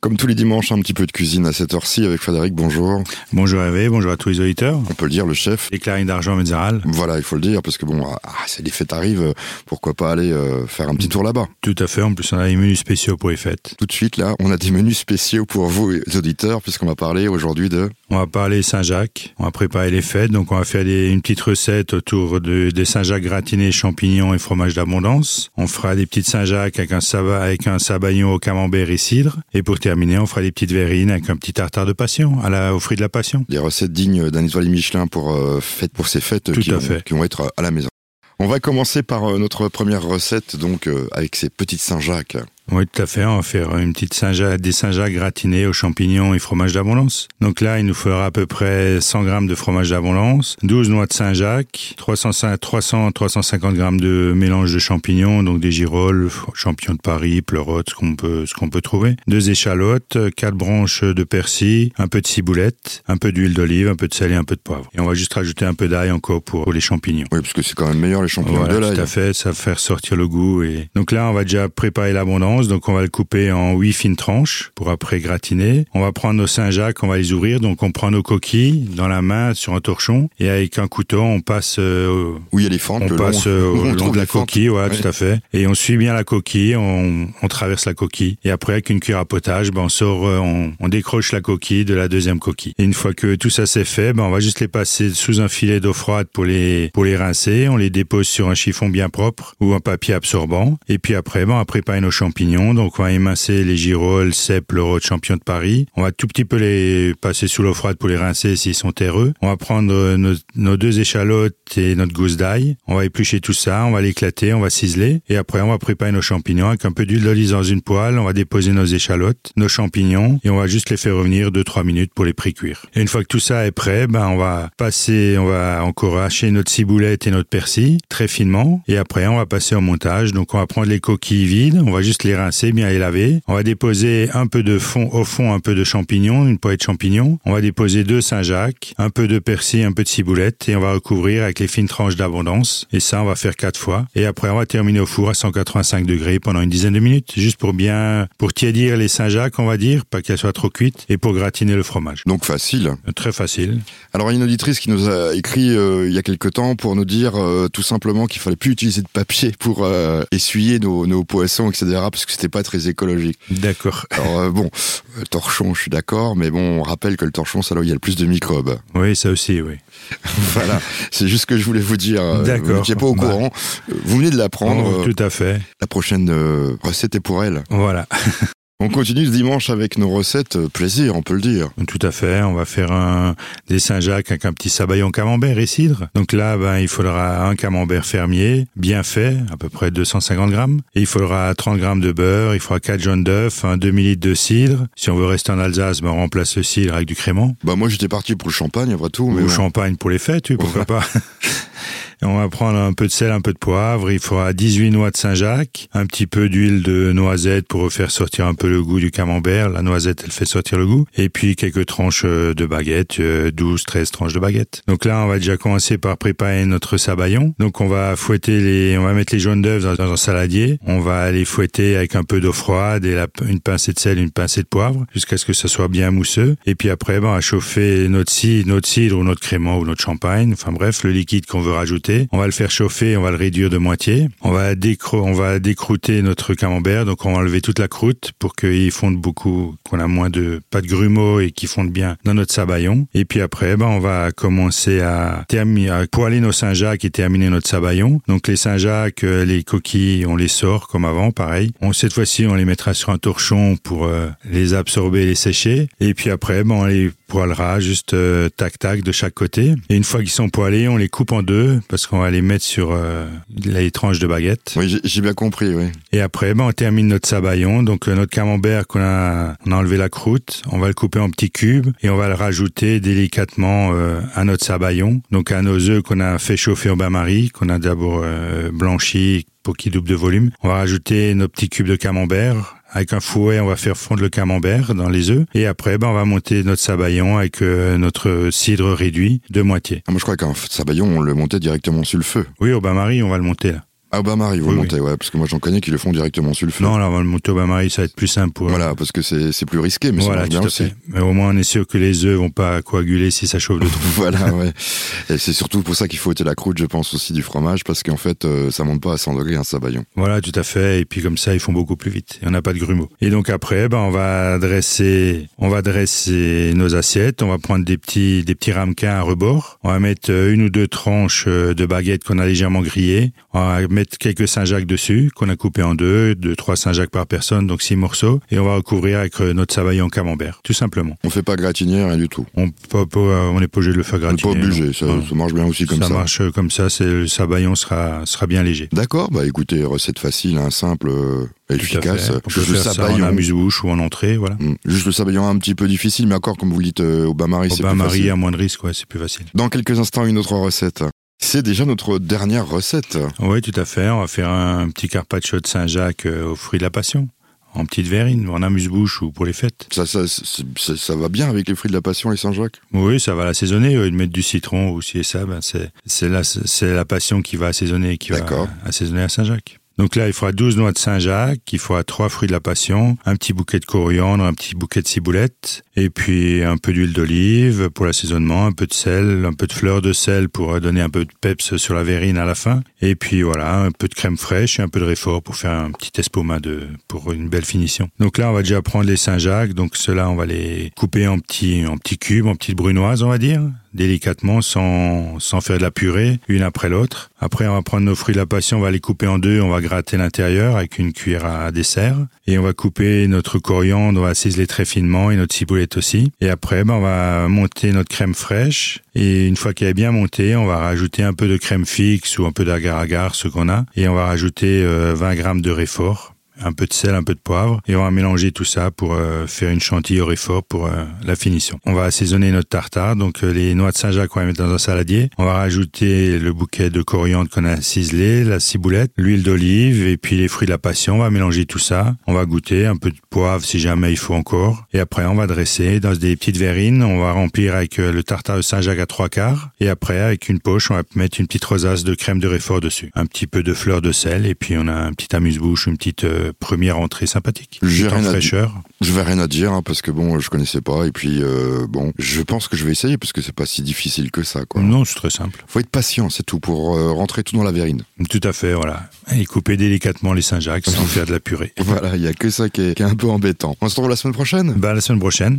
Comme tous les dimanches, un petit peu de cuisine à cette heure-ci avec Frédéric, bonjour. Bonjour Hervé, bonjour à tous les auditeurs. On peut le dire, le chef. Les clarines d'argent Metzaral. Voilà, il faut le dire, parce que bon, ah, c'est les fêtes arrivent, pourquoi pas aller euh, faire un petit tour là-bas Tout à fait, en plus on a des menus spéciaux pour les fêtes. Tout de suite, là, on a des menus spéciaux pour vous, les auditeurs, puisqu'on va parler aujourd'hui de... On va parler Saint-Jacques, on va préparer les fêtes, donc on va faire des, une petite recette autour de, des Saint-Jacques gratinés, champignons et fromage d'abondance. On fera des petites Saint-Jacques avec un, saba, avec un sabayon au camembert et cidre. Et pour terminer, on fera des petites verrines avec un petit tartare de passion, à la, au fruit de la passion. Des recettes dignes d'un étoile Michelin pour, euh, fête, pour ces fêtes Tout qui, à vont, fait. qui vont être à la maison. On va commencer par euh, notre première recette, donc euh, avec ces petites Saint-Jacques. Oui, tout à fait. On va faire une petite Saint-Jacques, des Saint-Jacques gratinés aux champignons et fromage d'abondance. Donc là, il nous faudra à peu près 100 grammes de fromage d'abondance, 12 noix de Saint-Jacques, 300, 300, 350 grammes de mélange de champignons, donc des girolles, champignons de Paris, pleurotes, ce qu'on peut, ce qu'on peut trouver, deux échalotes, quatre branches de persil, un peu de ciboulette, un peu d'huile d'olive, un peu de sel et un peu de poivre. Et on va juste rajouter un peu d'ail encore pour, pour les champignons. Oui, parce que c'est quand même meilleur les champignons Voilà, de l'ail. tout à fait, ça va faire sortir le goût. Et donc là, on va déjà préparer l'abondance. Donc on va le couper en huit fines tranches pour après gratiner. On va prendre nos Saint-Jacques, on va les ouvrir. Donc on prend nos coquilles dans la main sur un torchon et avec un couteau, on passe, euh, Où il y a les fentes, on le passe long, euh, au on long de la coquille, Ouais. tout à fait. Et on suit bien la coquille, on, on traverse la coquille. Et après, avec une cuillère à potage, ben, on sort, euh, on, on décroche la coquille de la deuxième coquille. Et une fois que tout ça c'est fait, ben, on va juste les passer sous un filet d'eau froide pour les, pour les rincer. On les dépose sur un chiffon bien propre ou un papier absorbant. Et puis après, ben, on va préparer nos champignons. Donc, on va émincer les girolles, cèpes, l'euro de champion de Paris. On va tout petit peu les passer sous l'eau froide pour les rincer s'ils sont terreux. On va prendre euh, nos, nos deux échalotes et notre gousse d'ail. On va éplucher tout ça, on va l'éclater, on va ciseler. Et après, on va préparer nos champignons avec un peu d'huile d'olive dans une poêle. On va déposer nos échalotes, nos champignons et on va juste les faire revenir 2-3 minutes pour les pré-cuire. Et une fois que tout ça est prêt, ben, on va passer, on va encore hacher notre ciboulette et notre persil très finement. Et après, on va passer au montage. Donc, on va prendre les coquilles vides, on va juste les rincer, bien laver. On va déposer un peu de fond, au fond, un peu de champignons, une poêle de champignons. On va déposer deux Saint-Jacques, un peu de persil, un peu de ciboulette et on va recouvrir avec les fines tranches d'abondance. Et ça, on va faire quatre fois. Et après, on va terminer au four à 185 degrés pendant une dizaine de minutes, juste pour bien, pour tiédir les Saint-Jacques, on va dire, pas qu'elles soient trop cuites, et pour gratiner le fromage. Donc facile. Très facile. Alors, il y a une auditrice qui nous a écrit euh, il y a quelque temps pour nous dire euh, tout simplement qu'il fallait plus utiliser de papier pour euh, essuyer nos, nos poissons, etc., parce que c'était pas très écologique. D'accord. Alors euh, bon, le torchon, je suis d'accord, mais bon, on rappelle que le torchon, c'est là où il y a le plus de microbes. Oui, ça aussi, oui. voilà, c'est juste ce que je voulais vous dire. euh, D'accord. Vous n'étiez pas au Bah. courant. Euh, Vous venez de l'apprendre. Oh, euh, tout à fait. La prochaine euh, recette est pour elle. Voilà. On continue ce dimanche avec nos recettes euh, plaisir, on peut le dire. Tout à fait. On va faire un, des Saint-Jacques avec un petit sabayon camembert et cidre. Donc là, ben, il faudra un camembert fermier, bien fait, à peu près 250 grammes. Et il faudra 30 grammes de beurre, il faudra 4 jaunes d'œufs, un demi-litre de cidre. Si on veut rester en Alsace, ben, on remplace le cidre avec du crément. Bah moi j'étais parti pour le champagne après tout, mais Ou bon. champagne pour les fêtes, oui, pourquoi pas. On va prendre un peu de sel, un peu de poivre. Il faudra 18 noix de Saint-Jacques, un petit peu d'huile de noisette pour faire sortir un peu le goût du camembert. La noisette, elle fait sortir le goût. Et puis quelques tranches euh, de baguette, euh, 12, 13 tranches de baguette. Donc là, on va déjà commencer par préparer notre sabayon. Donc on va fouetter les, on va mettre les jaunes d'œufs dans, un saladier. On va les fouetter avec un peu d'eau froide et une pincée de sel, une pincée de poivre, jusqu'à ce que ça soit bien mousseux. Et puis après, ben, on va chauffer notre cidre, notre cidre ou notre crément ou notre champagne. Enfin bref, le liquide qu'on veut rajouter. On va le faire chauffer, on va le réduire de moitié. On va décro on va notre camembert. Donc on va enlever toute la croûte pour qu'il fonde beaucoup, qu'on a moins de, pas de grumeaux et qu'il fonde bien dans notre sabayon. Et puis après, ben, on va commencer à à poêler nos Saint-Jacques et terminer notre sabayon. Donc les Saint-Jacques, les coquilles, on les sort comme avant, pareil. On, cette fois-ci, on les mettra sur un torchon pour euh, les absorber et les sécher. Et puis après, ben, on les poêlera juste euh, tac tac de chaque côté. Et une fois qu'ils sont poêlés, on les coupe en deux parce qu'on va les mettre sur euh, les tranches de baguette. Oui, j'ai- j'ai bien compris, oui. Et après, ben, on termine notre sabayon. Donc, euh, notre camembert qu'on a, on a enlevé la croûte, on va le couper en petits cubes et on va le rajouter délicatement euh, à notre sabayon. Donc, à nos œufs qu'on a fait chauffer au bain-marie, qu'on a d'abord euh, blanchi pour qu'ils doublent de volume. On va rajouter nos petits cubes de camembert. Avec un fouet, on va faire fondre le camembert dans les œufs. Et après, ben, on va monter notre sabayon avec euh, notre cidre réduit de moitié. Ah, moi je crois qu'un sabayon, on le montait directement sur le feu. Oui, au bain-marie, on va le monter là. Ah, au bain-marie, vous Oui, le montez, ouais, parce que moi j'en connais qui le font directement sur le feu. Non, là, on va le monter au bain-marie, ça va être plus simple pour. Voilà, parce que c'est c'est plus risqué, mais voilà, ça marche bien aussi. fait. Mais au moins, on est sûr que les œufs vont pas coaguler si ça chauffe de trop. voilà, ouais. Et c'est surtout pour ça qu'il faut ôter la croûte, je pense aussi du fromage, parce qu'en fait, euh, ça monte pas à 100 degrés un sabayon. Voilà, tout à fait. Et puis comme ça, ils font beaucoup plus vite. Et on n'a pas de grumeaux. Et donc après, ben, on va dresser, on va dresser nos assiettes. On va prendre des petits, des petits ramequins à rebord. On va mettre euh, une ou deux tranches euh, de baguettes qu'on a légèrement grillées. On va mettre quelques Saint-Jacques dessus, qu'on a coupé en deux, deux, trois Saint-Jacques par personne, donc six morceaux. Et on va recouvrir avec euh, notre sabayon camembert, tout simplement. On fait pas gratinière, rien du tout. On pas, on n'est pas obligé de le faire On n'est pas gratiner. obligé, ça, marche bien aussi comme ça. ça marche euh, comme ça, c'est le sabayon sera sera bien léger. D'accord, bah écoutez, recette facile, hein, simple euh, efficace. fait. On peut Juste le ça en sabayon. amuse-bouche ou en entrée, voilà. Mm. Juste le sabayon un petit peu difficile, mais encore comme vous le dites euh, au bain-marie, Au c'est plus facile. à moins de risque, ouais, c'est plus facile. Dans quelques instants, une autre recette. C'est déjà notre dernière recette. Oui, tout à fait. On va faire un petit carpaccio de Saint-Jacques euh, aux fruits de la passion. En petite verrine, en amuse-bouche ou pour les fêtes. Ça, ça, ça, ça va bien avec les fruits de la passion et Saint-Jacques? Oui, ça va l'assaisonner. Au lieu de mettre du citron ci et ça, ben c'est, la, la passion qui va assaisonner, qui va assaisonner à Saint-Jacques. Donc là, il faudra 12 noix de Saint-Jacques, il faudra trois fruits de la passion, un petit bouquet de coriandre, un petit bouquet de ciboulette, et puis un peu d'huile d'olive pour l'assaisonnement, un peu de sel, un peu de fleur de sel pour donner un peu de peps sur la verrine à la fin, et puis voilà, un peu de crème fraîche et un peu de réfort pour faire un petit espuma de, pour une belle finition. Donc là, on va déjà prendre les Saint-Jacques, donc ceux-là, on va les couper en petits, en petits cubes, en petites brunoises, on va dire, délicatement, sans, sans faire de la purée, une après l'autre. Après, on va prendre nos fruits de la passion, on va les couper en deux, on va gratter l'intérieur avec une cuillère à dessert. Et on va couper notre coriandre, on va ciseler très finement et notre ciboulette aussi. Et après, ben, on va monter notre crème fraîche. Et une fois qu'elle est bien montée, on va rajouter un peu de crème fixe ou un peu d'agar-agar, ce qu'on a. Et on va rajouter euh, 20 grammes de réfort un peu de sel, un peu de poivre, et on va mélanger tout ça pour euh, faire une chantilly au réfort pour euh, la finition. On va assaisonner notre tartare, donc euh, les noix de Saint-Jacques, on va mettre dans un saladier. On va rajouter le bouquet de coriandre qu'on a ciselé, la ciboulette, l'huile d'olive, et puis les fruits de la passion. On va mélanger tout ça. On va goûter un peu de poivre si jamais il faut encore. Et après, on va dresser dans des petites verrines. On va remplir avec le tartare de Saint-Jacques à trois quarts. Et après, avec une poche, on va mettre une petite rosace de crème de réfort dessus. Un petit peu de fleur de sel, et puis on a un petit amuse-bouche, une petite euh, première entrée sympathique. J'ai rien à fraîcheur. Je vais rien à dire hein, parce que bon, je connaissais pas et puis euh, bon, je pense que je vais essayer parce que c'est pas si difficile que ça. Quoi. Non, c'est très simple. Faut être patient, c'est tout pour euh, rentrer tout dans la verrine. Tout à fait, voilà. Et couper délicatement les Saint-Jacques sans faire de la purée. Voilà, il y a que ça qui est, qui est un peu embêtant. On se retrouve la semaine prochaine? Bah, la semaine prochaine.